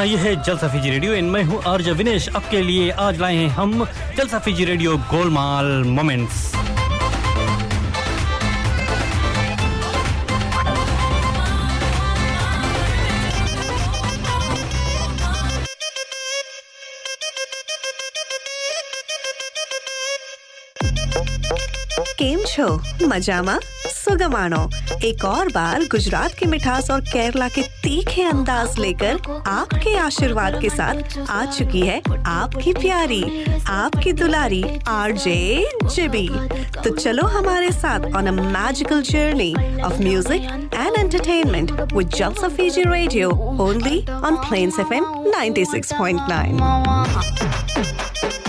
हाँ ये है जलसा फीजी रेडियो। इनमें मैं हूँ आर्ज विनेश। आपके लिए आज लाए हैं हम जलसा फीजी रेडियो गोलमाल मोमेंट्स। છો મજામાં सुगमानो एक और बार गुजरात की मिठास और केरला के तीखे अंदाज लेकर आपके आशीर्वाद के साथ आ चुकी है आपकी प्यारी आपकी दुलारी आरजे जिबी तो चलो हमारे साथ on a magical journey of music and entertainment with Jalsa Fiji radio only on Plains FM 96.9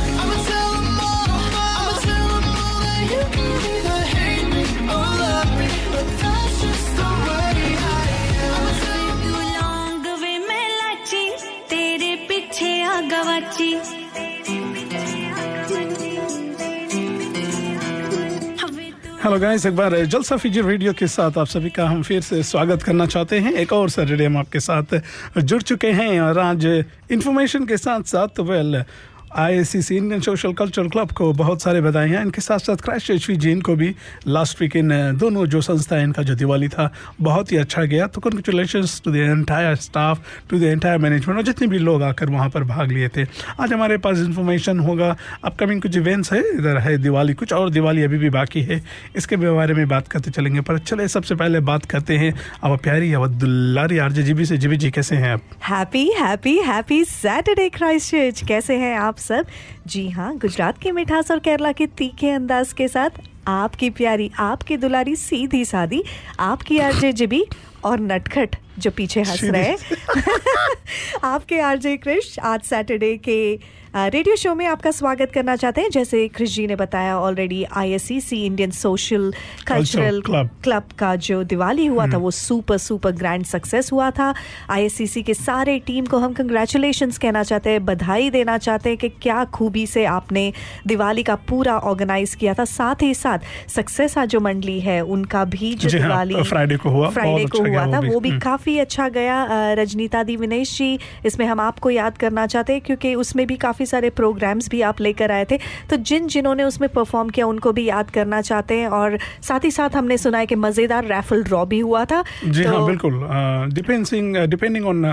Hello guys, एक बार जलसा फिजी रेडियो के साथ आप सभी का हम फिर से स्वागत करना चाहते हैं। एक और सैटरडे हम आपके साथ जुड़ चुके हैं और आज इन्फॉर्मेशन के साथ साथ well IACC Indian Social Cultural Club को बहुत सारे बधाइयाँ इनके साथ साथ क्राइस्ट चर्च जैन को भी लास्ट वीक इन दोनों जो संस्था है, इनका जो दिवाली था, बहुत ही अच्छा गया। तो congratulation to the entire staff to the entire management और जितने भी लोग आकर वहाँ पर भाग लिए थे। आज हमारे पास इन्फॉर्मेशन होगा। अपकमिंग कुछ इवेंट्स है, इधर है दिवाली, कुछ और दिवाली अभी भी बाकी है। इसके बारे में बात करते चलेंगे। पर चले सबसे पहले बात करते हैं अब प्यारी अब दुल्लारी आरजे जीबी से। जीबी जी, कैसे हैं आप? Happy happy happy Saturday Christchurch कैसे हैं आप सब। जी हाँ गुजरात की मिठास और केरला के तीखे अंदाज के साथ आपकी प्यारी, आपकी दुलारी सीधी सादी, आपकी आरजे जिबी और नटखट। जो पीछे हंस रहे हैं आपके आरजे क्रिश आज सैटरडे के रेडियो शो में आपका स्वागत करना चाहते हैं जैसे क्रिश जी ने बताया already ISCC Indian Social Cultural Club. का जो दिवाली हुआ था वो सुपर सुपर ग्रैंड सक्सेस हुआ था आईएससीसी के सारे टीम को हम कंग्रेचुलेशंस कहना चाहते हैं बधाई देना चाहते हैं कि क्या खूबी से आपने दिवाली का पूरा ऑर्गेनाइज किया था साथ ही साथ सक्सेस जो मंडली है उनका भी जो हाँ, दिवाली फ्राइडे को हुआ, फ्राइडे को अच्छा हुआ था वो भी। भी हम्म। काफ़ी अच्छा गया रजनीता दी विनेश जी। इसमें हम आपको याद करना चाहते हैं क्योंकि उसमें भी काफ़ी सारे प्रोग्राम्स भी आप लेकर आए थे। तो जिन जिन्होंने उसमें परफॉर्म किया उनको भी याद करना चाहते हैं और साथ ही साथ हमने सुना है कि मज़ेदार रैफल ड्रॉ भी हुआ था। जी तो हाँ बिल्कुल डिपेंडिंग डिपेंडिंग ऑन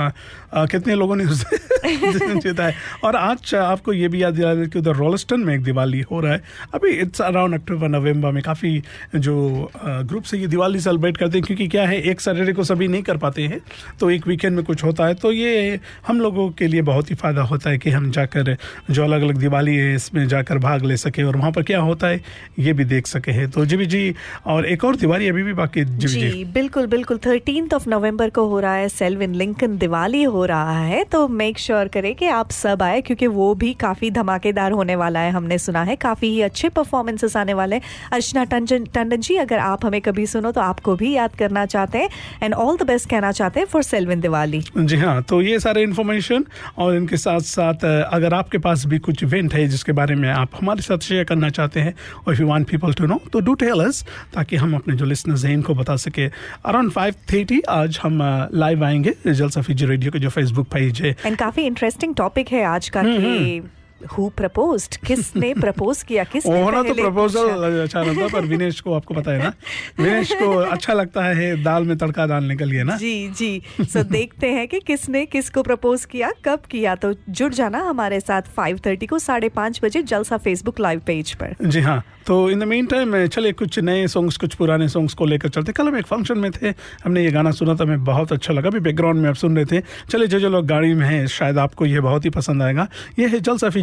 कितने लोगों ने उसे जीता है। और आज आपको ये भी याद दिला दें कि उधर रोलस्टन में एक दिवाली हो रहा है। अभी इट्स अराउंड अक्टूबर नवंबर में काफ़ी जो ग्रुप से ये दिवाली सेलिब्रेट करते हैं क्योंकि क्या है एक सैटरडे को सभी नहीं कर पाते। हैं। तो एक वीकेंड में कुछ होता है तो ये हम लोगों के लिए बहुत ही फ़ायदा होता है कि हम जाकर जो अलग अलग दिवाली है, इसमें जाकर भाग ले सके और वहाँ पर क्या होता है, ये भी देख सके हैं। तो जी जी, और एक और दिवाली अभी भी बाकी जी। जी, बिल्कुल बिल्कुल। थर्टीन ऑफ़ नवंबर को हो रहा है सेल्विन लिंकन दिवाली हो रहा है तो मेक श्योर sure करें कि आप सब आए, क्योंकि वो भी काफ़ी धमाकेदार होने वाला है, हमने सुना है। काफ़ी ही अच्छे परफॉर्मेंसेस आने वाले हैं। अर्चना टंडन जी, अगर आप हमें कभी सुनो तो आपको भी याद करना चाहते हैं। एंड ऑल द बेस्ट कहना चाहते हैं फॉर सेल्विन दिवाली जी हाँ तो ये सारे इन्फॉर्मेशन और इनके साथ साथ अगर आपके पास भी कुछ इवेंट है जिसके बारे में आप हमारे साथ शेयर करना चाहते हैं और if you want people to know तो डू टेल अस ताकि हम अपने जो लिसनर्स हैं इनको बता सके। अराउंड फाइव थर्टी आज हम लाइव आएँगे जलसा फीजी रेडियो के जो फेसबुक पेज है। एंड काफ़ी इंटरेस्टिंग टॉपिक है आज का कि who proposed किसने प्रपोज किया किस होना तो प्रपोजल अच्छा लगता पर विनेश को आपको पता है ना? विनेश को अच्छा लगता है दाल में तड़का डालने के लिए ना? जी जी। सो so, देखते हैं कि किसने किसको प्रपोज किया कब किया। तो जुड़ जाना हमारे साथ 5:30 को साढ़े पाँच बजे जलसा फेसबुक लाइव पेज पर। जी हाँ। तो इन द मेन टाइम चलिए कुछ नए सॉन्ग्स कुछ पुराने सॉन्ग्स को लेकर चलते कल हम एक फ़ंक्शन में थे हमने ये गाना सुना था हमें बहुत अच्छा लगा। अभी बैकग्राउंड में आप सुन रहे थे। चलिए जो जो लोग गाड़ी में हैं शायद आपको ये बहुत ही पसंद आएगा। ये है जलसाफी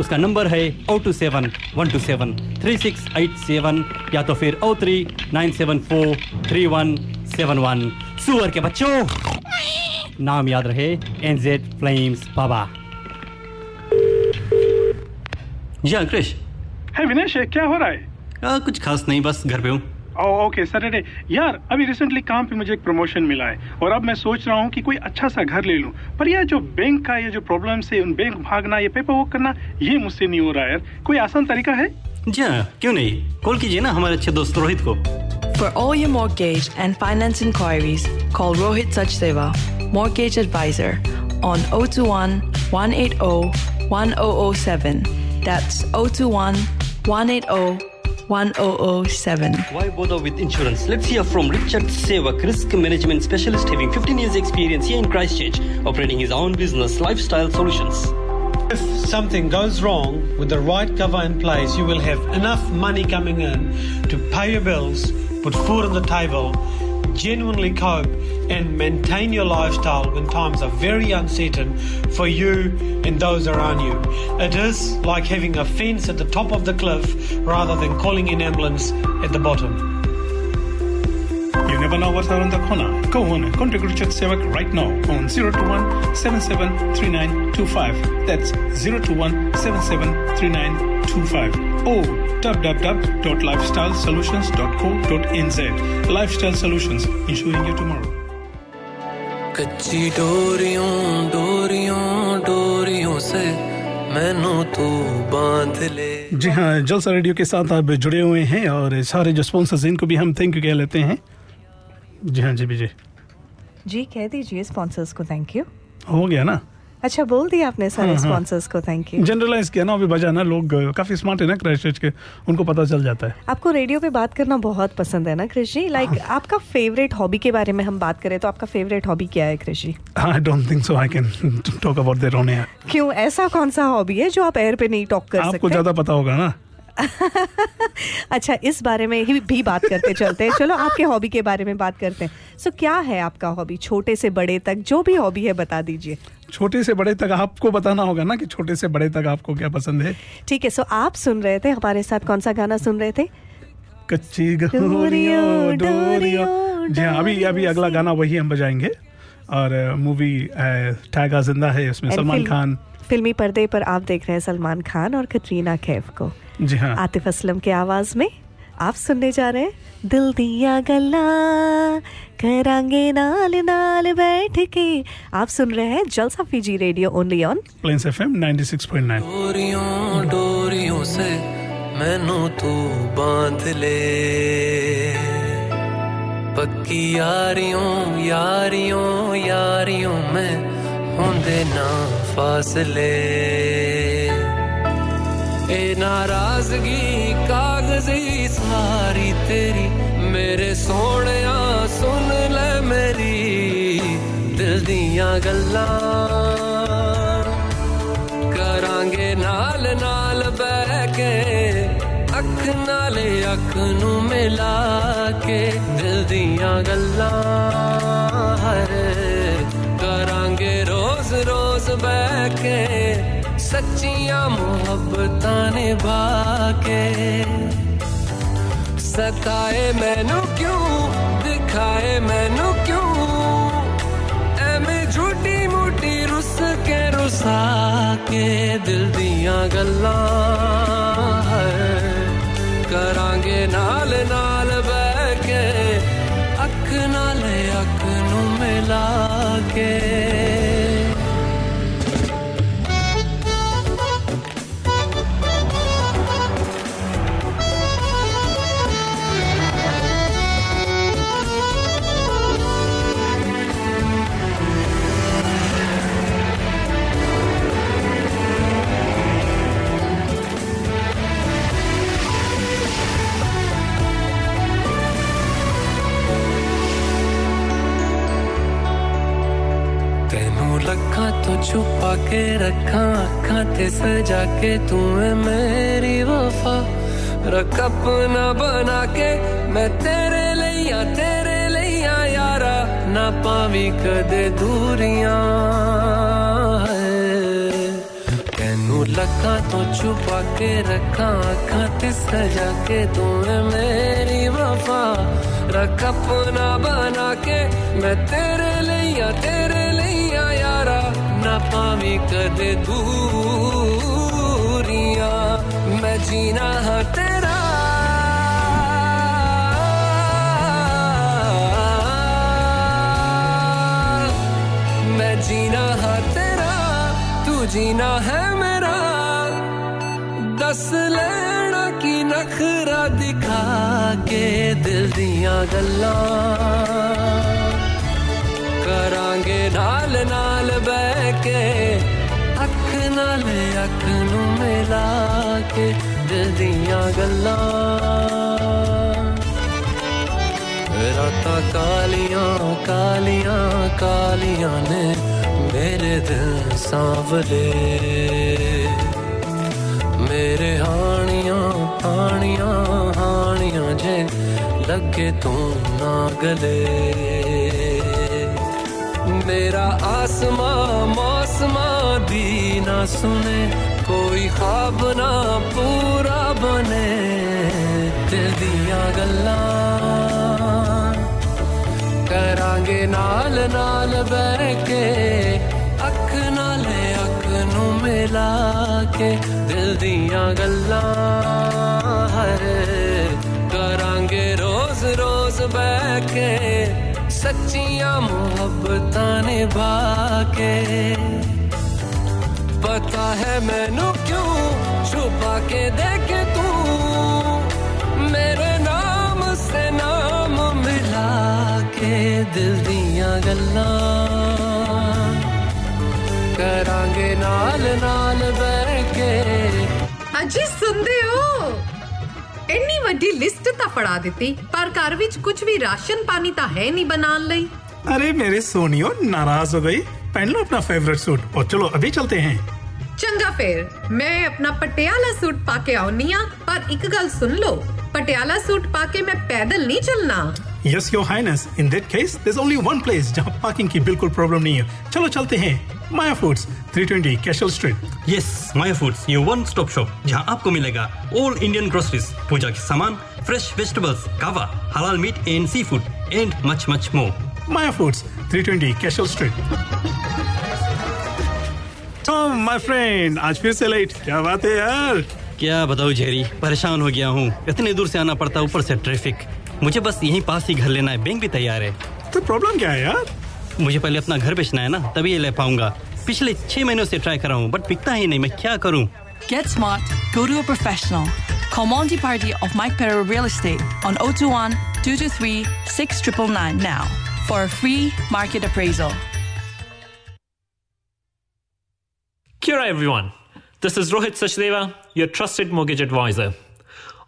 उसका नंबर है O two seven one two seven three six eight seven या तो फिर O three nine seven four three one seven one. सुअर के बच्चों नाम याद रहे एनजेड फ्लेम्स बाबा जी क्रिश। है विनेश क्या हो रहा है? आ, कुछ खास नहीं बस घर पे हूँ। ओके सैटरडे यार अभी रिसेंटली काम पे मुझे एक प्रमोशन मिला है और अब मैं सोच रहा हूँ कि कोई अच्छा सा घर ले लूँ। पर यार जो बैंक का ये जो प्रॉब्लम है उन बैंक भागना ये पेपर वर्क करना ये मुझसे नहीं हो रहा है यार। कोई आसान तरीका है? जी हाँ क्यों नहीं? कॉल कीजिए ना हमारे अच्छे दोस्त रोहित को। For all your mortgage and finance inquiries, call Rohit Sachdeva, Mortgage Advisor, on 021 180 1007. That's 021 180 1007. Why bother with insurance? Let's hear from Richard Sevak, risk management specialist having 15 years experience here in Christchurch, operating his own business, Lifestyle Solutions. If something goes wrong with the right cover in place, you will have enough money coming in to pay your bills, put food on the table, genuinely cope, and maintain your lifestyle when times are very uncertain for you and those around you. It is like having a fence at the top of the cliff rather than calling an ambulance at the bottom. You never know what's around the corner. Go on, and contact Richard Sevak right now on 021 773925. That's 021 773925. Or www.lifestylesolutions.co.nz. Lifestyle Solutions, ensuring you tomorrow. कच्ची डोरियों डोरियों डोरियों से मैनू तू बाँध ले। जी हाँ जलसा radio के साथ आप जुड़े हुए हैं और सारे जो स्पॉन्सर्स इनको भी हम थैंक यू कह लेते हैं। जी हाँ जी विजय जी। कह दीजिए स्पॉन्सर्स को थैंक यू हो गया ना? अच्छा बोल दिया आपने सारे हाँ, हाँ। स्पॉन्सर्स को थैंक यू जनरलाइज किया ना अभी बजा ना लोग काफ़ी स्मार्ट है ना क्राइस्ट के उनको पता चल जाता है। आपको रेडियो पे बात करना बहुत पसंद है ना कृष जी लाइक आपका फेवरेट हॉबी के बारे में हम बात करें तो आपका फेवरेट हॉबी क्या है Krish ji I don't think so I can talk about their own air क्यों? ऐसा कौन सा हॉबी है जो आप एयर पे नहीं टॉक कर आपको सकते? ज़्यादा पता होगा ना। अच्छा इस बारे में ही भी बात करते चलते हैं। चलो आपके हॉबी के बारे में बात करते हैं। सो so, क्या है आपका हॉबी छोटे से बड़े तक जो भी हॉबी है बता दीजिए। छोटे से बड़े तक आपको बताना होगा ना कि छोटे से बड़े तक आपको क्या पसंद है? ठीक है सो आप सुन रहे थे हमारे साथ कौन सा गाना सुन रहे थे? कच्ची जी हाँ अभी अभी अगला गाना वही हम बजाएँगे। और मूवी टाइगर ज़िंदा है उसमें सलमान खान। फिल्मी पर्दे पर आप देख रहे हैं सलमान खान और कटरीना कैफ को। जी हाँ। आतिफ असलम के आवाज़ में आप सुनने जा रहे हैं दिल दिया गल्ला करांगे नाल नाल बैठ के। आप सुन रहे हैं Jalsa Fiji radio only on Plains FM 96.9 डोरियों डोरियों से मैनू तू बाँध ले। पक्की यारियों यारियों यारियों में होंदे ना फासले। ए नाराज़गी कागज़ी सारी तेरी मेरे सोने मेरी दिल दिया गल्लां। करांगे नाल नाल बह के अख नाले अख नू मिला के दिल दिया गल्लां हर। करांगे रोज रोज बह के सच्चिया मोहब्बत ने बाके सताए मैनू क्यों, दिखाए मैनू रुसा के दिल दिया गल्ला करांगे नाल नाल बह के, अख नाले अख नु मिला के। छुपा के रखा अखा ते सजा के तू है मेरी वफा। रख अपना बना के मैं तेरे लिया तेरे लिया यारा। ना पावी कद दूरिया लखा तो छुपा के रखा अखा ते सजा के तू है मेरी वफा। रख अपना बना के मैं तेरे लिया तेरे ना पावी कद दूरिया। मैं जीना है तेरा। मैं जीना है तेरा। तू जीना है मेरा। दस लेना की नखरा दिखा के दिल दिया गल्ला। ਨਾਲ ਨਾਲ ਬਹਿ ਕੇ ਅੱਖ ਨਾਲ ਅੱਖ ਨੂੰ ਮਿਲਾ ਕੇ ਦਿਲ ਦੀਆਂ ਗੱਲਾਂ ਰਾਤਾਂ ਕਾਲੀਆਂ ਕਾਲੀਆਂ ਕਾਲੀਆਂ ਨੇ ਮੇਰੇ ਦਿਲ ਸਾਂਵਲੇ ਮੇਰੇ ਹਾਣੀਆਂ ਹਾਣੀਆਂ ਹਾਣੀਆਂ ਜੇ ਲੱਗੇ ਤੂੰ ਨਾ ਗਲੇ मेरा आसमा, मौसमा दीना सुने, कोई ख्वाब ना पूरा बने दिल दिया गल्ला। करांगे नाल नाल बह के, अख नाले अख नु मिला के, दिल दिया गल्ला करांगे रोज रोज बह के सच्चिया मोहब्बत ने बाके पता है मैनू क्यों छुपा के देख तू? मेरे नाम से नाम मिला के दिल दिया गल्ला। करांगे नाल नाल बे ਵੱਡੀ ਲਿਸਟ ਤਾਂ ਫੜਾ ਦਿੱਤੀ ਪਰ ਘਰ ਵਿੱਚ ਕੁਝ ਵੀ ਰਾਸ਼ਨ ਪਾਣੀ ਤਾਂ ਹੈ ਨਹੀਂ ਬਣਾਉਣ ਲਈ अरे मेरे सोनियो नाराज हो गई पहन लो अपना फेवरेट सूट और चलो अभी चलते हैं ਚੰਗਾ ਫੇਰ ਮੈਂ ਆਪਣਾ ਪਟਿਆਲਾ ਸੂਟ ਪਾ ਕੇ ਆਉਣੀ ਆ ਪਰ ਇੱਕ ਗੱਲ ਸੁਣ ਲਓ ਪਟਿਆਲਾ ਸੂਟ ਪਾ ਕੇ ਮੈਂ ਪੈਦਲ ਨਹੀਂ ਚੱਲਣਾ yes your highness in that case there's only one place जहाँ पार्किंग की बिल्कुल प्रॉब्लम नहीं है। चलो चलते हैं। Maya Foods 320 Cashel Street yes Maya Foods ये वन स्टॉप शॉप जहाँ आपको मिलेगा ऑल इंडियन ग्रोसरीज पूजा के सामान फ्रेश वेजिटेबल्स कावा हलाल meat and seafood and much much more Maya Foods 320 Cashel Street Tom my friend आज फिर से लेट क्या बात है यार? क्या बताऊँ जेरी परेशान हो गया हूँ। इतने दूर से आना पड़ता ऊपर से ट्रैफ़िक मुझे बस यही पास ही घर लेना है। बैंक भी तैयार है। तो प्रॉब्लम क्या है यार? मुझे पहले अपना घर बेचना है ना तभी ले पाऊँगा। पिछले छह महीनों से ट्राई कर रहा हूँ बट पिकता ही नहीं मैं क्या करूँ? Get smart go to professional commodity party of Mike Pero real estate on O two one two two three six triple nine now for free market appraisal Kia ora everyone. This is Rohit Sachdeva, your trusted mortgage advisor.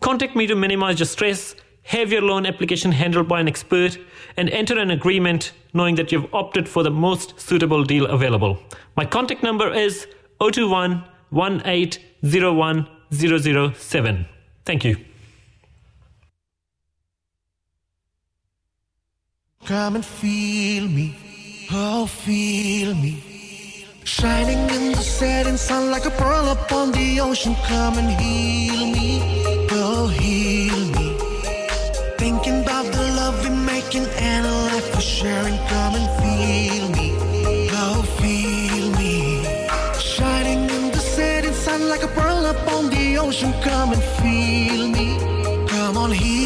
contact me to minimize your stress, have your loan application handled by an expert, and enter an agreement knowing that you've opted for the most suitable deal available. My contact number is 021 1801 007. Thank you. Come and feel me, oh feel me. Shining in the setting sun like a pearl upon the ocean. Come and heal me, heal me. Thinking about the love we're making and a life we're sharing. Come and feel me, oh feel me. Shining in the setting sun like a pearl upon the ocean. Come and feel me, come on heal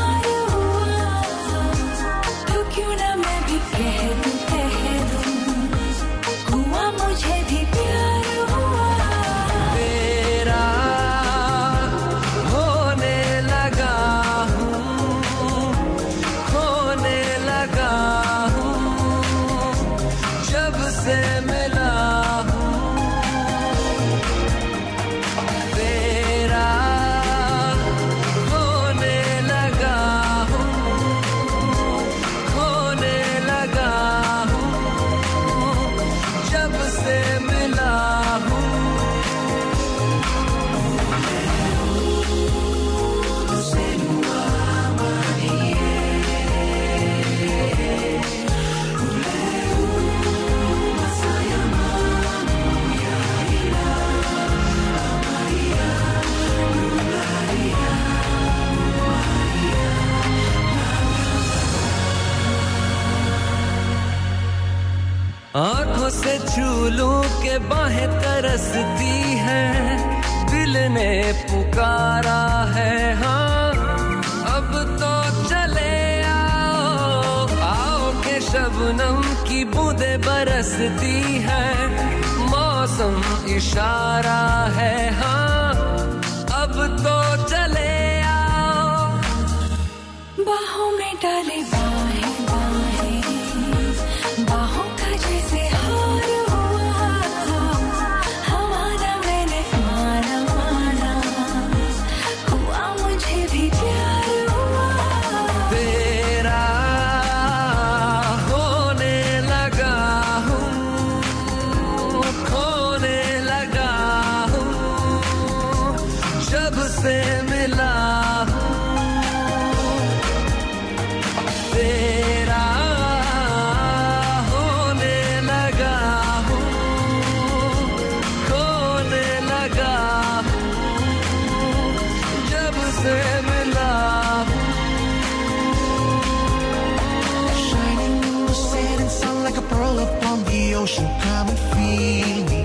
ocean. Come and feel me,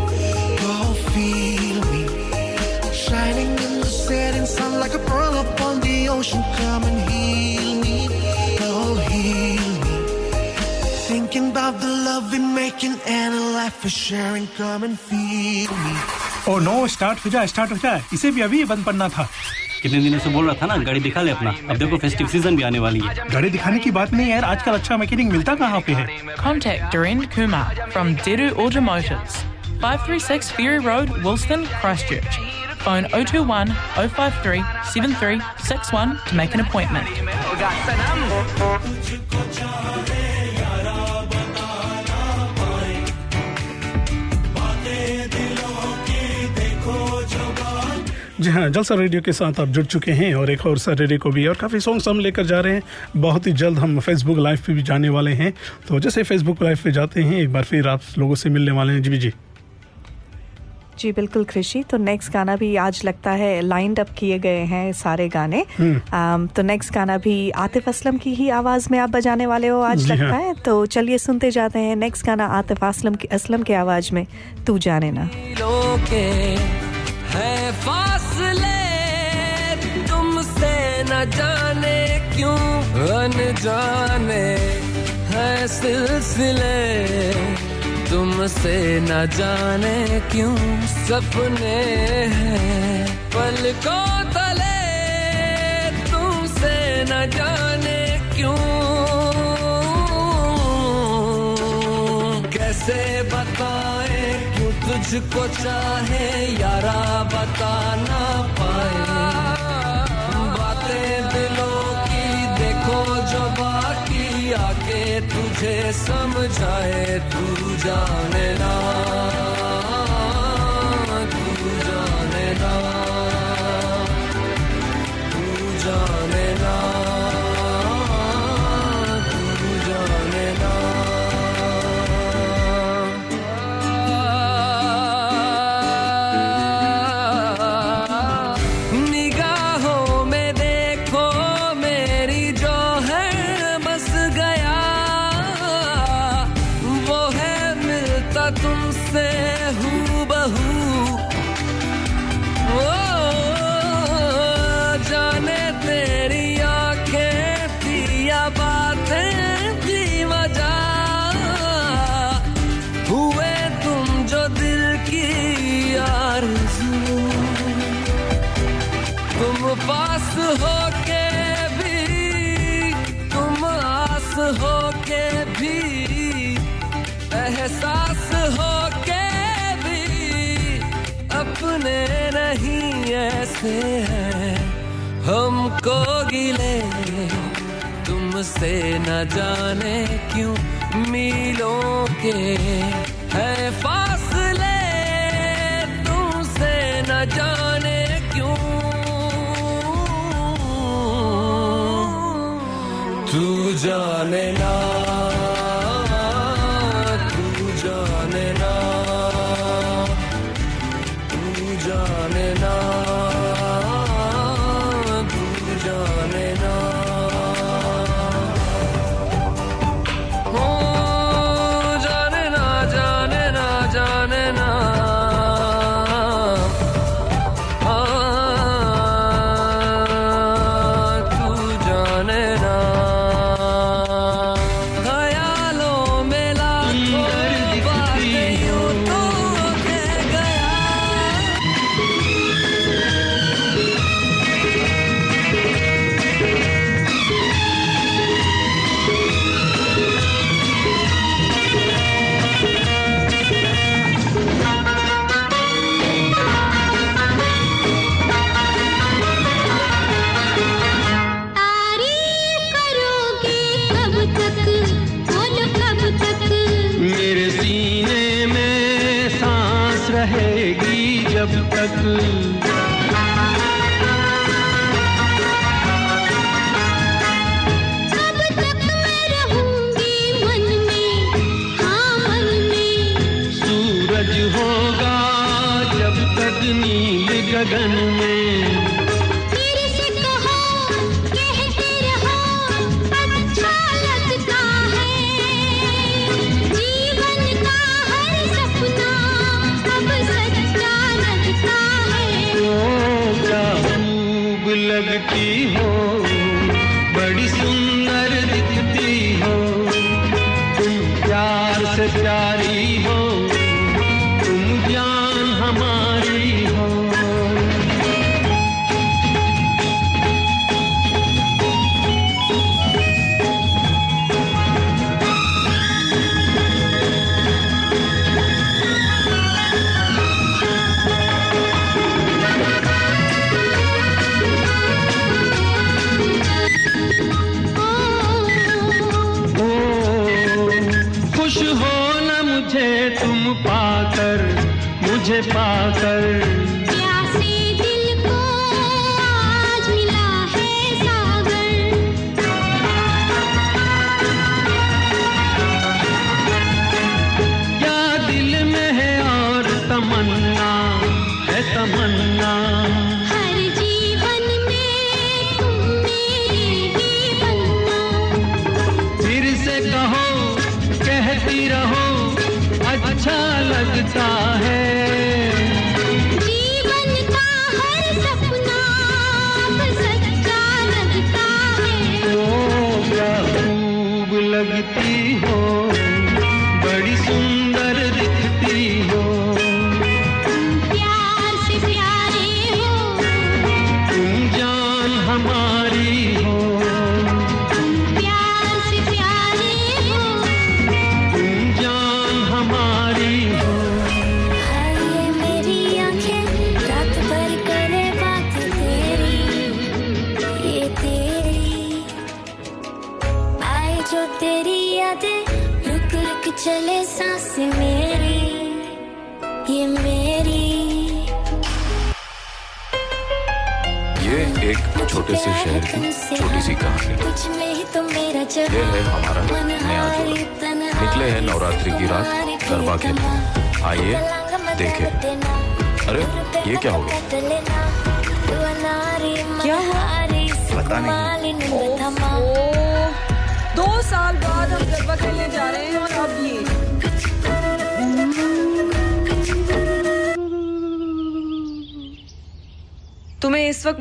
oh feel me. Shining in the setting sun like a pearl upon the ocean. Come and heal me, oh heal me. Thinking about the love we're making and a life we're sharing. Come and feel me. Oh no start हो जाए start हो जाए इसे भी अभी बंद पड़ना था कितने दिनों से बोल रहा था ना गाड़ी दिखा ले अपना अब देखो फेस्टिव सीजन भी आने वाली है गाड़ी दिखाने की बात नहीं है यार आजकल अच्छा मैकेनिक मिलता कहाँ पे है Contact Doreen Kumar from Deru Automotives, 536 Ferry Road, Wilston, Christchurch. Phone 021 053 7361 to make an appointment. जी हाँ जलसा रेडियो के साथ आप जुड़ चुके हैं और एक और सैटरडे को भी और काफ़ी सॉन्ग्स हम लेकर जा रहे हैं। बहुत ही जल्द हम फेसबुक लाइव पे भी जाने वाले हैं। तो जैसे फेसबुक लाइव पे जाते हैं एक बार फिर आप लोगों से मिलने वाले हैं। जी जी। जी बिल्कुल कृषि तो नेक्स्ट गाना भी आज लगता है लाइंड अप किए गए हैं सारे गाने। हम्म। um, तो नेक्स्ट गाना भी आतिफ असलम की ही आवाज़ में आप बजाने वाले हो आज लगता हाँ। है। तो चलिए सुनते जाते हैं। नेक्स्ट गाना आतिफ असलम की असलम की आवाज़ में तू जाने ना। है फासले। तुमसे न जाने क्यों अन जाने है सिलसिले। तुमसे न जाने क्यों सपने हैं पलकों तले। तुमसे न जाने क्यों? कैसे क्यों तुझको चाहे यारा बता ना पाए। बातें दिलों की देखो जो बाकी आके तुझे समझाए, तू जाने ना। ऐसे हैं, हमको गिले। तुमसे न जाने क्यों मीलों के है फासले। तुमसे न जाने क्यों? तू जाने ना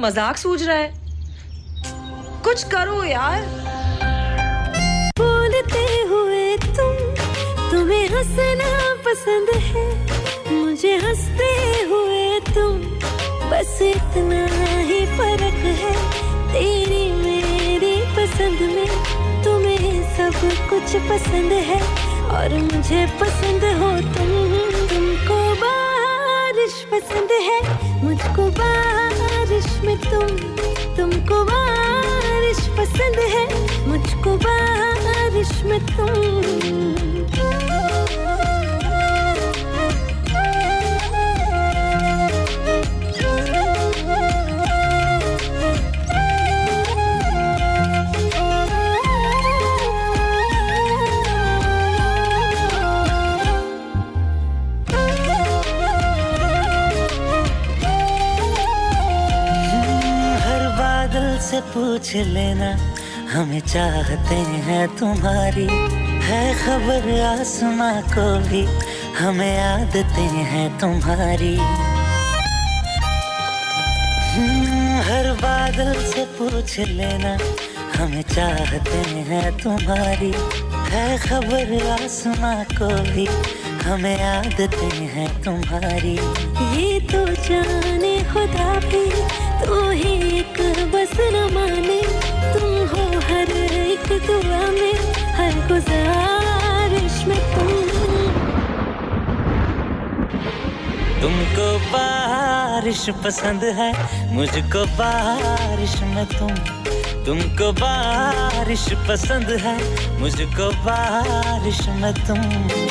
मज़ाक सूझ रहा है? कुछ करो यार। बोलते हुए तुम, तुम्हें हंसना पसंद है। मुझे हँसते हुए तुम, बस इतना ही फ़र्क है। तेरी मेरी पसंद में तुम्हें सब कुछ पसंद है। और मुझे पसंद हो तुम, तुमको बारिश पसंद है। मुझको बारिश में तुम तुमको बारिश पसंद है मुझको बारिश में हर से पूछ लेना हमें चाहते हैं तुम्हारी। है खबर आसमां को भी हमें आदतें हैं तुम्हारी। हम्म, हर बादल से पूछ लेना हमें चाहते हैं तुम्हारी। है खबर आसमां को भी हमें आदतें हैं तुम्हारी। ये तो जाने खुदा भी तू ही एक बस न माने तुम हो हर एक दुआ में, हर गुजारिश में तुम। तुमको बारिश पसंद है, मुझको बारिश में तुम। तुमको बारिश पसंद है, मुझको बारिश में तुम।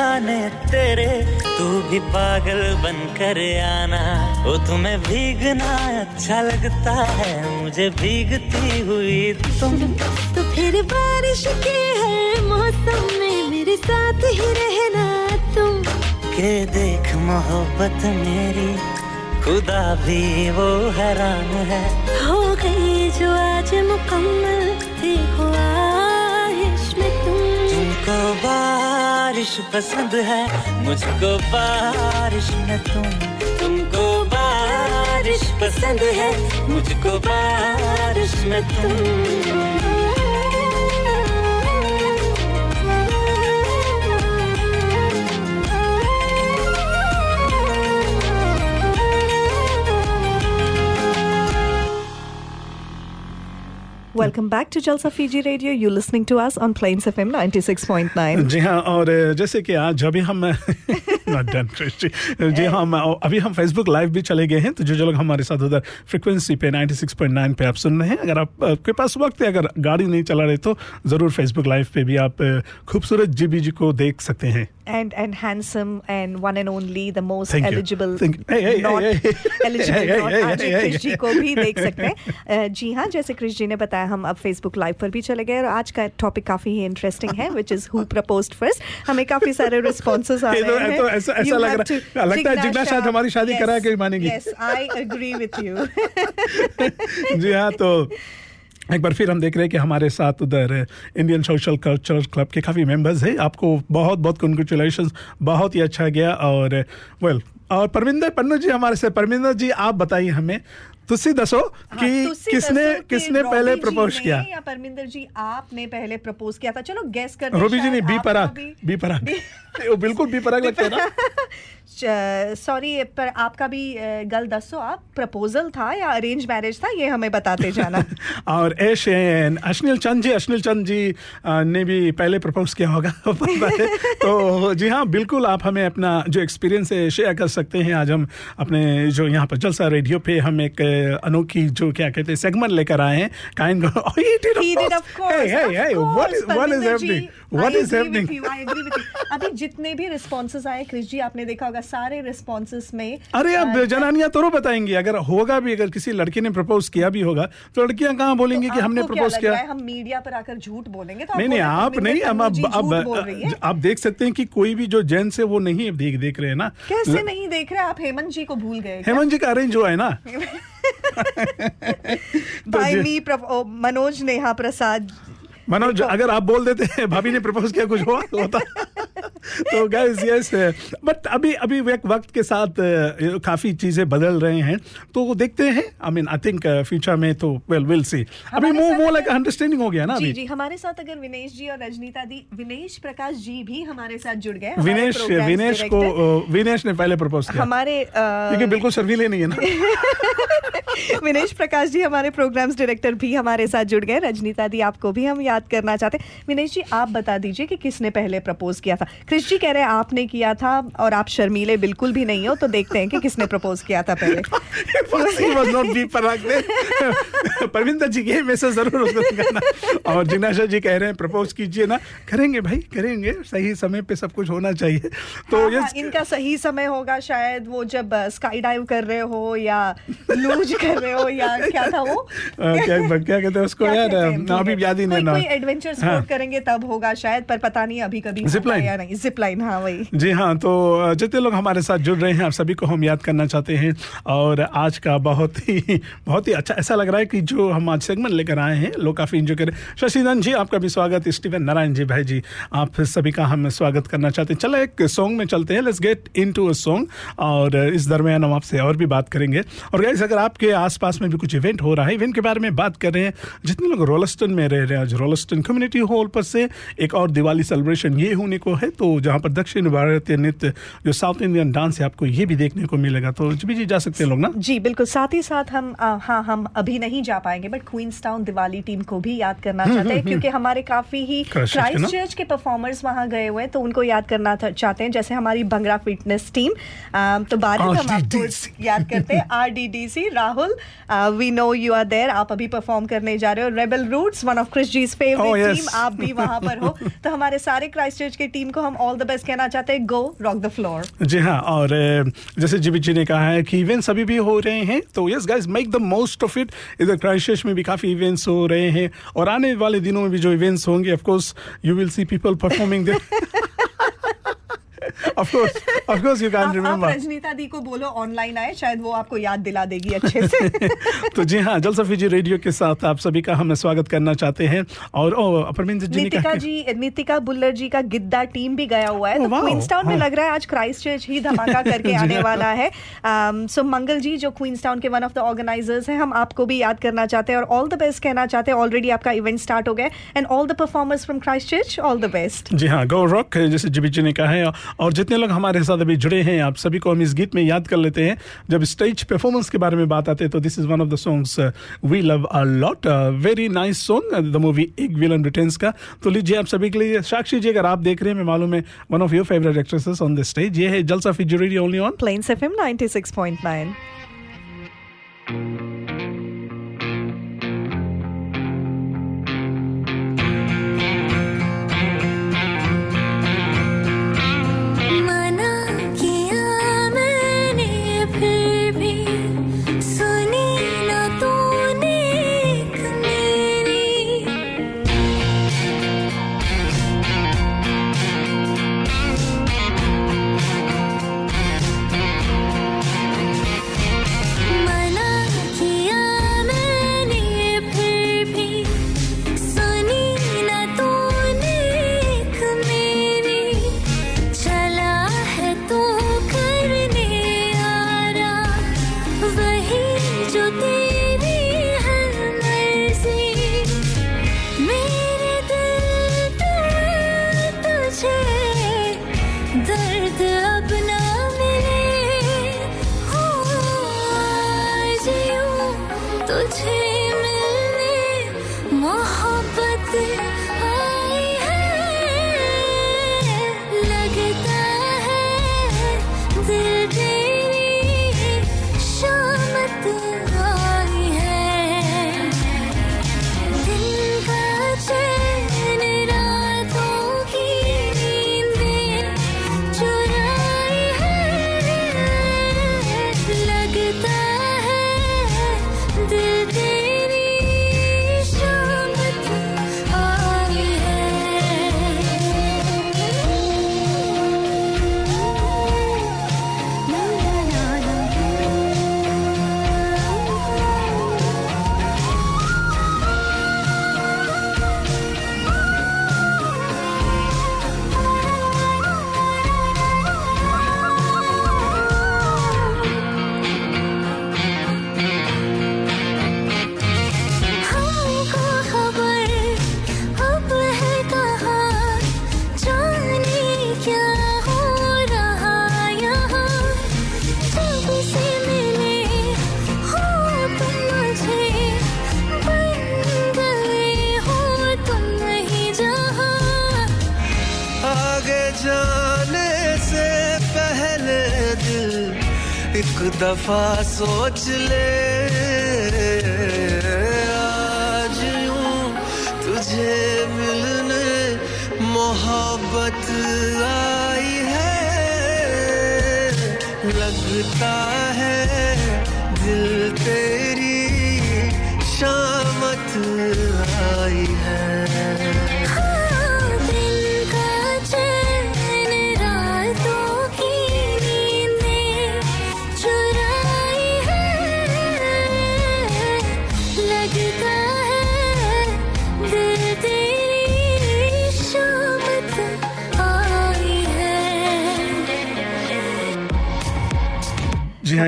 दीवाने तेरे तू भी पागल बनकर आना। वो तुम्हें भीगना अच्छा लगता है मुझे भीगती हुई तुम। तो फिर बारिश के हर मौसम में मेरे साथ ही रहना तुम। के देख मोहब्बत मेरी खुदा भी वो हैरान है। हो गई जो आज मुकम्मल देखो तुमको बारिश पसंद है, मुझको बारिश में तुम, तुमको बारिश पसंद है, मुझको बारिश में तुम। Welcome back to Jalsa Fiji Radio. You're listening to us on Plains FM 96.9. जी हाँ और जैसे कि आज अभी हम Done, Krish जी जी हाँ मैं- अभी हम फेसबुक लाइव भी चले गए हैं तो जो जो लोग हमारे साथ उधर फ्रिक्वेंसी पे 96.9 पे आप सुन रहे हैं अगर आप आपके पास वक्त है अगर गाड़ी नहीं चला रहे तो ज़रूर फेसबुक लाइव पे भी आप खूबसूरत जीबी जी को देख सकते हैं। And and handsome and one and only the most Thank eligible Thank. Hey, hey, hey, not hey. eligible Hey, not hey, आज hey, hey, जी को भी देख सकते हैं। जी हाँ जैसे कृष जी ने बताया हम अब फेसबुक लाइव पर भी चले गए और आज का टॉपिक काफ़ी ही इंटरेस्टिंग है which is who proposed first हमें काफ़ी सारे रिस्पॉन्सेज आ तो रहे हैं। ऐसा ऐसा लग रहा है लगता है जिग्ना शायद हमारी शादी करा के मानेगी। Yes I agree with you जी हाँ तो एक बार फिर हम देख रहे हैं कि हमारे साथ उधर इंडियन सोशल कल्चर क्लब के काफ़ी मेंबर्स हैं। आपको बहुत बहुत कंग्रेचुलेशन बहुत ही अच्छा गया और वेल और परमिंदर पन्नू जी हमारे से। परमिंदर जी आप बताइए हमें तुसी दसो कि तुसी किसने दसो कि किसने रॉबी पहले प्रपोज किया? या परमिंदर जी आपने पहले प्रपोज किया था? चलो गेस कर रोबी जी ने बी पराग बी पराग। वो बिल्कुल बी पराग लगता है ना। सॉरी पर आपका भी गल दसो आप प्रपोजल था या अरेंज मैरिज था ये हमें बताते जाना। और एन अश्निल चंद जी अश्निल चंद जी ने भी पहले प्रपोज किया होगा। तो जी हाँ बिल्कुल आप हमें अपना जो एक्सपीरियंस है शेयर कर सकते हैं। आज हम अपने जो यहाँ पर जलसा रेडियो पे हम एक अनोखी जो क्या कहते हैं सेगमेंट लेकर आए हैं। Kind What I is agree happening? with you, I agree with you. अभी जितने भी रिस्पॉन्सेज आए क्रिश जी आपने देखा होगा सारे रिस्पॉन्सेज में अरे अ, जनानियाँ तो बताएँगी अगर होगा भी अगर किसी लड़की ने प्रपोज किया भी होगा तो लड़कियाँ कहाँ बोलेंगी कि हमने प्रपोज किया? है हम मीडिया पर आकर झूठ बोलेंगे? तो नहीं नहीं आप नहीं हम अब अब आप देख सकते हैं कि कोई भी जो जेंट्स है वो नहीं देख देख रहे हैं ना? कैसे नहीं देख रहे? आप हेमंत जी को भूल गए हेमंत जी का अरेंज हुआ है ना? मी मनोज नेहा प्रसाद मनोज अगर आप बोल देते हैं भाभी ने प्रपोज किया कुछ हुआ होता। तो गाइस यस बट अभी अभी वक्त के साथ काफ़ी चीज़ें बदल रहे हैं। तो देखते हैं। I mean I think future में तो वेल विल सी अभी वो वो लाइक अंडरस्टैंडिंग हो गया ना जी अभी। जी हमारे साथ अगर विनेश जी और रजनीता दी विनेश प्रकाश जी भी हमारे साथ जुड़ गए। विनेश विनेश को विनेश ने पहले प्रपोज किया। हमारे क्योंकि बिल्कुल शर्मीले नहीं है ना। विनेश प्रकाश जी हमारे प्रोग्राम्स डायरेक्टर भी हमारे साथ जुड़ गए। रजनीता दी आपको भी हम याद करना चाहते हैं। विनेश जी आप बता दीजिए कि किसने पहले प्रपोज किया था? क्रिश जी कह रहे हैं आपने किया था और आप शर्मीले बिल्कुल भी नहीं हो तो देखते हैं कि किसने प्रपोज किया था पहले। ने। परविंदर जी के मैसेज ज़रूर करना और जिग्नाशा जी कह रहे हैं प्रपोज कीजिए ना। करेंगे भाई करेंगे। सही समय पे सब कुछ होना चाहिए। तो हाँ, ये हाँ, इनका सही समय होगा शायद वो जब स्काई डाइव कर रहे हो या लूज कर रहे हो या क्या था वो? क्या क्या कहते हैं उसको? यार ना अभी याद ही नहीं ना। एडवेंचर हाँ। स्पोर्ट करेंगे तब होगा शायद पर पता नहीं अभी कभी होगा या नहीं। जिप लाइन हाँ वही। जी हाँ तो जितने लोग हमारे साथ जुड़ रहे हैं आप सभी को हम याद करना चाहते हैं। और आज का बहुत ही बहुत ही अच्छा ऐसा लग रहा है कि जो हम आज सेगमेंट लेकर आए हैं लोग काफ़ी इंजॉय करें शशिधन जी आपका भी स्वागत स्टीवन नारायण जी भाई जी आप सभी का हम स्वागत करना चाहते हैं। चलो एक सॉन्ग में चलते हैं। Let's get into a song और इस दरमियान हम आपसे और भी बात करेंगे। और गाइस अगर आपके आसपास में भी कुछ इवेंट हो रहा है इवेंट के बारे में बात कर रहे हैं जितने लोग रोलस्टन में रह रहे हैं आज रोलस्टन कम्युनिटी हॉल पर से एक और दिवाली सेलिब्रेशन ये होने को है तो जहाँ पर दक्षिण भारतीय नृत्य जो साउथ इंडियन डांस है आपको ये भी देखने को मिलेगा। तो जी जी जा सकते हैं लोग ना? जी बिल्कुल। साथ ही साथ हम आ, हाँ हम अभी नहीं जा पाएँगे but Queenstown Diwali team को भी याद करना हम्म, चाहते हैं हम्म, क्योंकि हमारे काफ़ी ही क्राइस्ट चर्च के परफॉर्मर्स वहाँ गए हुए हैं तो उनको याद करना चाहते हैं जैसे हमारी भंगरा फिटनेस टीम तो बारिश हम आपको याद करते हैं R D D C Rahul we know you are there आप अभी परफॉर्म करने जा रहे हो Rebel Roots one of Krish जीज Oh, yes. Team आप भी वहाँ पर हो। तो हमारे सारे क्राइस्ट चर्च की टीम को हम ऑल द बेस्ट कहना चाहते हैं गो रॉक द फ्लोर जी हाँ और जैसे जीबी जी ने कहा है कि इवेंट्स अभी भी हो रहे हैं तो yes guys make the most of it इधर क्राइस्टचर्च में भी काफ़ी इवेंट्स हो रहे हैं और आने वाले दिनों में भी जो इवेंट्स होंगे of course you will see people performing there of course of course you can आप, आप रजनीता दी को बोलो ऑनलाइन आए शायद वो आपको याद दिला देगी अच्छे से। तो जी हाँ जलसा फीजी रेडियो के साथ आप सभी का हम स्वागत करना चाहते हैं। और ओ परमिंदर जी नितिका जी नितिका बुल्लर जी का गिद्दा टीम भी गया हुआ है। Oh, तो क्वींसटाउन में हाँ। लग रहा है आज क्राइस्ट चर्च ही धमाका करके आने हाँ। वाला है। सो मंगल जी जो क्वींसटाउन के वन ऑफ़ द ऑर्गेनाइजर्स हैं हम आपको भी याद करना चाहते हैं और ऑल द बेस्ट कहना चाहते हैं। ऑलरेडी आपका इवेंट स्टार्ट हो गया and all the performers from Christchurch all the best जी हाँ गो रॉक जैसे जीबी जी ने कहा है और जितने लोग हमारे साथ अभी जुड़े हैं, आप सभी को हम इस गीत में याद कर लेते हैं। जब स्टेज परफॉर्मेंस के बारे में बात आते हैं तो this is one of the songs we love a lot very nice song the movie Ek Villain Returns का। तो लीजिए आप सभी के लिए, साक्षी जी, अगर आप देख रहे हैं, मैं मालूम है one of your favourite actresses on the stage ये है जलसा फिजुरी ओनली ऑन प्लेन्स एफएम 96.9 एक दफ़ा सोच ले आज यूँ तुझे मिलने मोहब्बत आई है। लगता है दिल तेरी शामत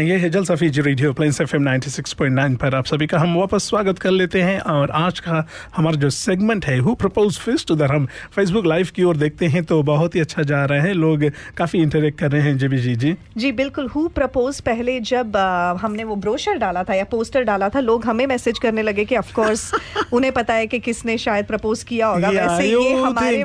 ये है जल सफीज रेडियो प्लेन्स एफ़ एम पर। आप सभी का हम वापस स्वागत कर लेते हैं और आज का हमारा जो सेगमेंट है हु प्रपोज फिस्ट उधर हम फेसबुक लाइव की ओर देखते हैं तो बहुत ही अच्छा जा रहा है। लोग काफ़ी इंटरेक्ट कर रहे हैं जी जी जी। जी बिल्कुल। हु प्रपोज पहले जब आ, हमने वो ब्रोशर डाला था या पोस्टर डाला था लोग हमें मैसेज करने लगे कि ऑफ़ कोर्स उन्हें पता है कि किसने शायद प्रपोज किया होगा। वैसे ये हमारे.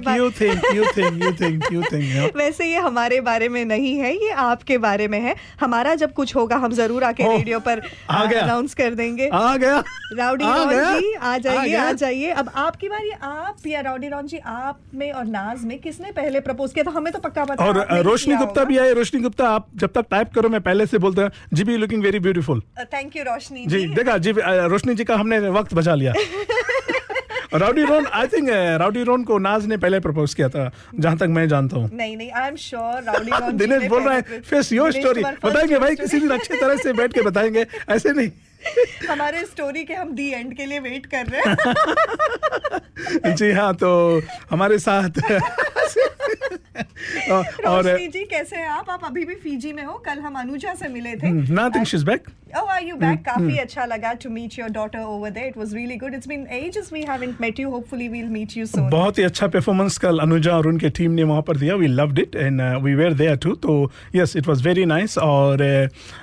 वैसे ये हमारे बारे में नहीं है ये आपके बारे में है। हमारा जब कुछ होगा हम ज़रूर आके रेडियो पर अनाउंस कर देंगे। आ गया। Rowdy Ron. जी आ जाइए। आ जाइए। अब आपकी बारी आप या राउडी रॉन जी आप में और नाज में किसने पहले प्रपोज किया था? हमें तो पक्का पता और रोशनी गुप्ता भी आए रोशनी गुप्ता आप जब तक टाइप करो मैं पहले से बोलता हूँ जी be looking very beautiful thank you Roshni ji देखा जी रोशनी जी का हमने वक्त बचा लिया। Rowdy Ron I think Rowdy Ron को नाज ने पहले प्रपोज किया था जहाँ तक मैं जानता हूँ। नहीं नहीं I am sure Rowdy Ron Dinesh बोल रहा हैं फेस योर स्टोरी बताएँगे भाई किसी दिन अच्छी तरह से बैठ के बताएँगे ऐसे नहीं। हमारे स्टोरी के हम दी एंड के लिए वेट कर रहे हैं जी हाँ तो हमारे साथ और जी कैसे हैं आप आप अभी भी फीजी में हो कल हम अनुजा से मिले थे nothing she is back Oh, are you back? Hmm, काफ़ी. अच्छा लगा to meet your daughter over there. It was really good. It's been ages we haven't met you. Hopefully we'll meet you soon. बहुत ही अच्छा performance कल अनुजा और उनके team ने वहाँ पर दिया we loved it and we were there too तो yes it was very nice और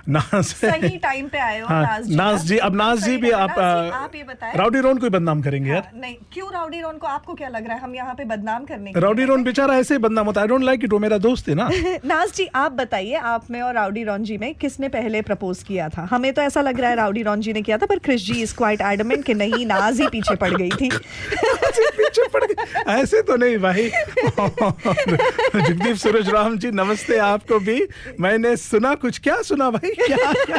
uh, सही टाइम पे आए हो हाँ, नाज जी का। जी अब नाज जी भी आप आप ये बताएँ। राउडी रोन को ही बदनाम करेंगे यार। हाँ, नहीं क्यों राउडी रॉन को? आपको क्या लग रहा है? हम यहाँ पे बदनाम करने के राउडी रोन बेचारा ऐसे ही बदनाम होता आई डोंट लाइक इट वो मेरा दोस्त है ना। नाज जी आप बताइए आप में और राउडी रॉन जी में किसने पहले प्रपोज किया था? हमें तो ऐसा लग रहा है राउडी रॉन जी ने किया था पर Krish ji is quite adamant कि नहीं नाज ही पीछे पड़ गई थी। ऐसे तो नहीं भाई। जगदीप सूरज राम जी नमस्ते आपको भी। मैंने सुना कुछ। क्या सुना भाई? क्या क्या, क्या,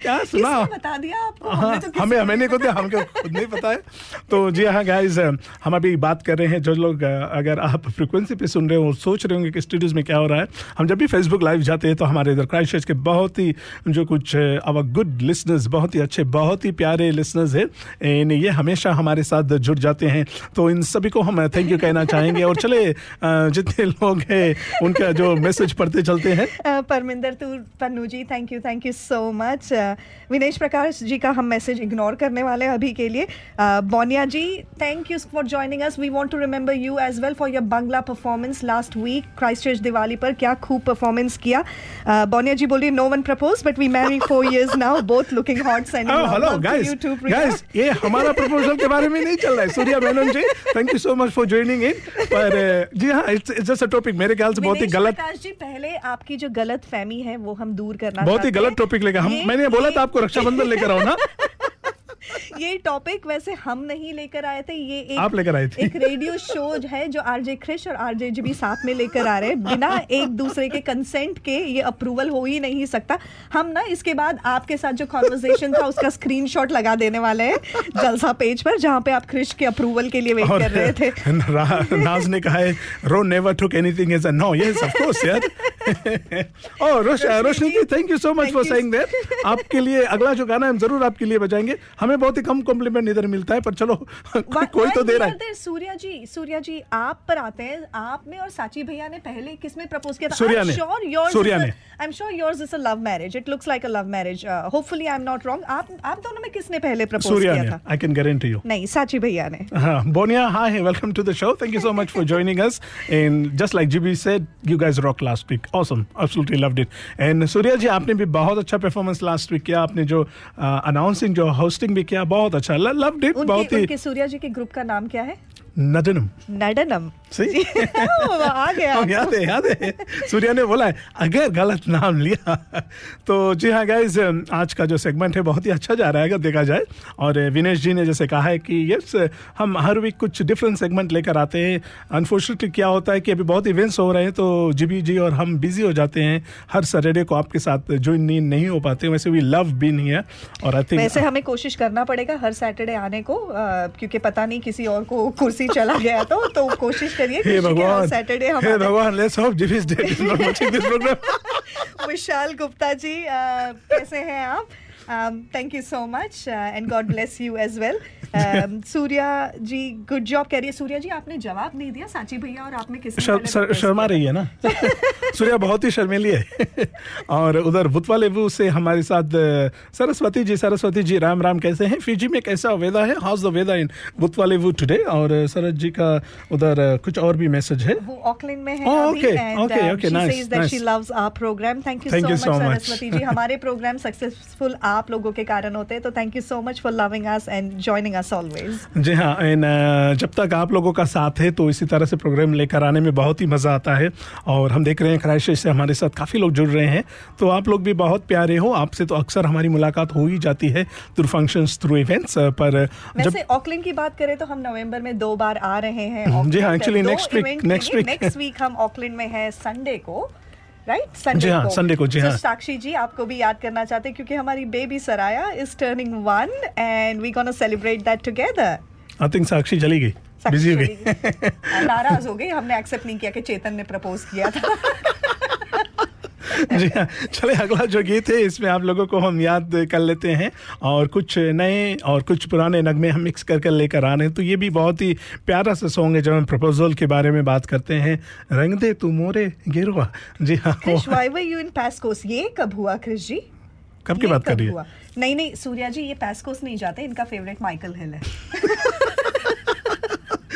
क्या सुना? बता दिया आपको हाँ, तो हमें हमें नहीं खुद हमको खुद नहीं पता है। तो जी हाँ गाइज़ हम अभी बात कर रहे हैं जो लोग अगर आप फ्रिक्वेंसी पे सुन रहे हो सोच रहे होंगे कि स्टूडियोज में क्या हो रहा है हम जब भी फेसबुक लाइव जाते हैं तो हमारे इधर क्राइस्ट के बहुत ही जो कुछ अवर गुड लिसनर्स बहुत ही अच्छे बहुत ही प्यारे लिसनर्स हैं। एंड ये हमेशा हमारे साथ जुड़ जाते हैं। तो इन सभी को हम थैंक यू कहना चाहेंगे। और चले जितने लोग हैं उनका जो मैसेज पढ़ते चलते हैं। परमिंदर तू Pannu ji thank you thank you so much Vinesh Prakash ji का हम मैसेज इग्नोर करने वाले हैं अभी के लिए। Bonia ji thank you for joining us we want to remember you as well for your Bangla performance last week Christchurch Diwali पर क्या खूब परफॉर्मेंस किया। बोनिया जी बोलिए no one propose but we married four years now both looking hot sending guys. You हमारा proposal के बारे में नहीं चल रहा है। Surya Menon ji thank you so much for joining in पर जी हाँ इट्स जस्ट अ टॉपिक मेरे ख्याल से बहुत ही गलत प्रकाश जी पहले आपकी जो गलत फहमी है वो हम दूर करना बहुत ही गलत टॉपिक लेकर हम मैंने बोला था आपको रक्षाबंधन लेकर आओ ना। ये टॉपिक वैसे हम नहीं लेकर आए थे ये एक आप लेकर आए थे। एक रेडियो शो है जो आरजे क्रिश और आरजे जी भी साथ में लेकर आ रहे हैं बिना एक दूसरे के कंसेंट के ये अप्रूवल हो ही नहीं सकता। हम ना इसके बाद आपके साथ जो कॉन्वर्सेशन था उसका स्क्रीनशॉट लगा देने वाले हैं जलसा पेज पर जहाँ पे आप क्रिश के अप्रूवल के लिए वेट कर रहे थे। नाज ने कहा है Ro never took anything as a no yes of course यार। ओह Roshni ji thank you so much for saying that आपके लिए अगला जो गाना है हम ज़रूर आपके लिए बजाएँगे। हमें बहुत ही कम कॉम्प्लीमेंट इधर मिलता है पर चलो कोई तो दे रहा है सूर्या जी सूर्या जी आप पर आते हैं आप में और साची भैया ने पहले किसमें प्रपोज किया था सूर्या ने। श्योर योर्स सूर्या ने। I am sure yours is a love marriage it looks like a love marriage hopefully I am not wrong आप आप दोनों में किसने पहले प्रपोज किया था आई कैन गारंटी यू नहीं साची भैया ने हाँ, Bonia, hi, welcome to the show. Thank you so much for joining us. And just like GB said, you guys rocked last week. Awesome, absolutely loved it. And Surya ji आपने भी बहुत अच्छा performance last week किया आपने जो announcing जो hosting भी किया बहुत अच्छा। लव्ड इट बहुत ही सूर्या जी के ग्रुप का नाम क्या है? नडनम नडनम सही आ गया याद है याद है सूर्या ने बोला है अगर गलत नाम लिया। तो जी हाँ गाइज़ आज का जो सेगमेंट है बहुत ही अच्छा जा रहा है अगर देखा जाए। और विनेश जी ने जैसे कहा है कि यस हम हर वीक कुछ डिफरेंट सेगमेंट लेकर आते हैं। अनफॉर्चुनेटली क्या होता है कि अभी बहुत इवेंट्स हो रहे हैं तो जीबी जी और हम बिज़ी हो जाते हैं। हर सैटरडे को आपके साथ ज्वाइन नहीं हो पाते। वैसे वी लव भी नहीं है और आई वैसे थिंक हमें कोशिश करना पड़ेगा हर सैटरडे आने को क्योंकि पता नहीं किसी और को कुर्सी चला गया तो तो कोशिश हे भगवान सैटरडे हम हे भगवान let's hope is not watching this programme Vishal Gupta ji कैसे हैं आप? Thank you so much and God bless you as well Surya ji good job कह रही है। सूर्या जी आपने जवाब नहीं दिया साची भैया और आप में किसने शर, पहले शर, propose शर्मा रही है ना? सूर्या बहुत ही शर्मीली है। और उधर भुतवा लेबू से हमारे साथ सरस्वती जी सरस्वती जी राम राम कैसे हैं? फिजी में कैसा वेदा है? हाउस द वेदा इन भुतवा लेबू टुडे और सरस जी का उधर कुछ और भी मैसेज है? वो ऑकलैंड में है Oh, अभी okay, and okay, uh, okay, she nice, says that she loves our program. Thank you Thank so you much so much. Saraswati ji हमारे प्रोग्राम सक्सेसफुल आप लोगों के कारण होते हैं तो thank you so much for loving us and joining us always जी हाँ and जब तक आप लोगों का साथ है तो इसी तरह से प्रोग्राम लेकर आने में बहुत ही मज़ा आता है। और हम देख रहे हैं क्राइस्ट से हमारे साथ काफ़ी लोग जुड़ रहे हैं। तो आप लोग भी बहुत प्यारे हो। आपसे तो अक्सर हमारी मुलाकात हो ही जाती है थ्रू फ़ंक्शन थ्रू इवेंट्स पर जब वैसे ऑकलैंड की बात करें तो हम नवंबर में दो बार आ रहे हैं जी हाँ, actually next week- next week. Next week हम ऑकलैंड में है संडे को। राइट संडे जी हाँ, संडे को, जी So, हाँ। साक्षी जी आपको भी याद करना चाहते हैं क्योंकि हमारी baby Saraya is turning one and we gonna celebrate that together I think Sakshi चली गई बिज़ी हो गई। नाराज़ हो गई। हमने एक्सेप्ट नहीं किया कि चेतन ने प्रपोज किया था। जी हाँ। चले अगला जो गीत है इसमें आप लोगों को हम याद कर लेते हैं और कुछ नए और कुछ पुराने नगमे हम मिक्स कर कर लेकर आ रहे हैं। तो ये भी बहुत ही प्यारा सा सॉन्ग है जब हम प्रपोजल के बारे में बात करते हैं। रंग दे तू मोरे गिरवा। जी हाँ यू इन पैस्कोस ये कब हुआ क्रिश जी? कब की बात कर रही है नहीं नहीं सूर्या जी ये पैस्कोस नहीं जाते इनका फेवरेट माइकल हिल है।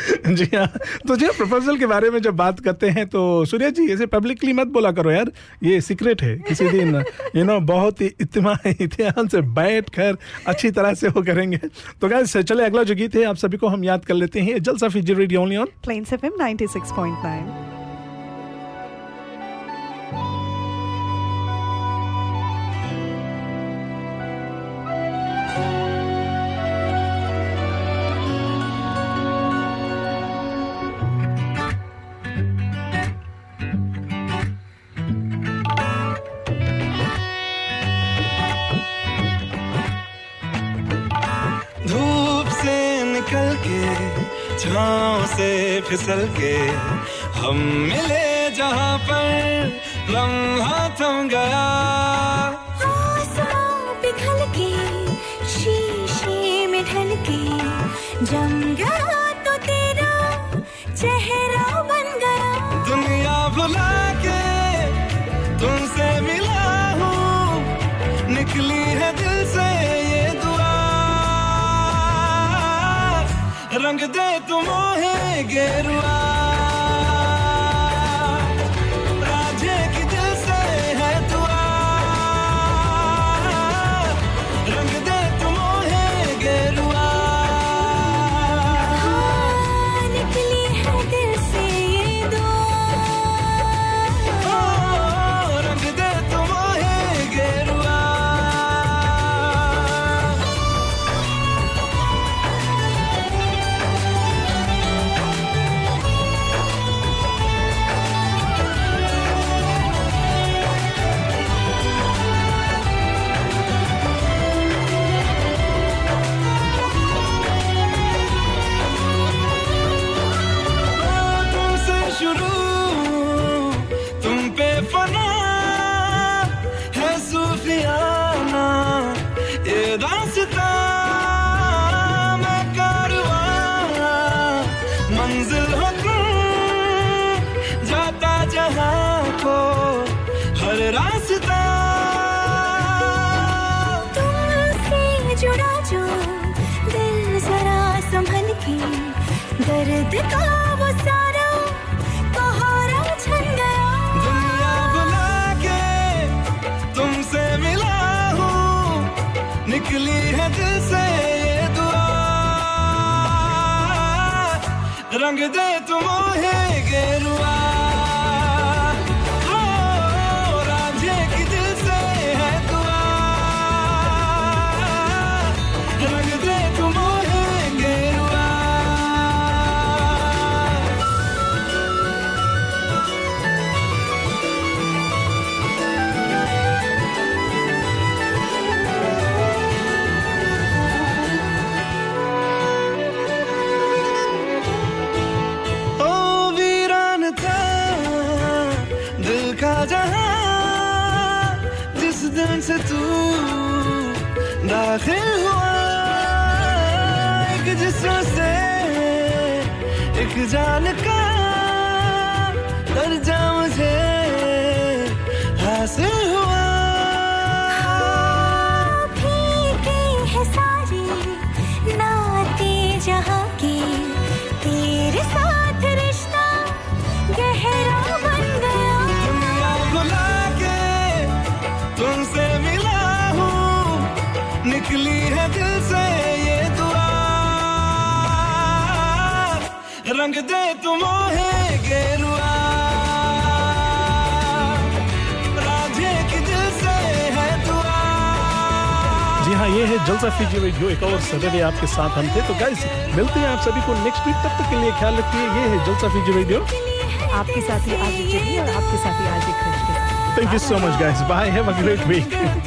जी हाँ। तो जी प्रपोजल के बारे में जब बात करते हैं तो सूर्या जी ऐसे पब्लिकली मत बोला करो यार, ये सीक्रेट है, किसी दिन यू नो बहुत ही इतमा इतिहान से बैठ कर अच्छी तरह से वो करेंगे। तो क्या चले अगला जो गीत है, आप सभी को हम याद कर लेते हैं Jal Safi ji radio only on Plains FM 96.9 छाँव से फिसल के हम मिले जहाँ पर लम्हा थम गया। दे तुम्हें गेरुआ। रंग दे तुम गेरुआ सैटरडे आपके साथ हम थे तो गाइज़ मिलते हैं आप सभी को नेक्स्ट वीक तब तक के लिए ख्याल रखिए। ये है जलसा फीजी रेडियो आपके साथ ही आज और आपके साथ ही आज thank you so much guys bye have a great week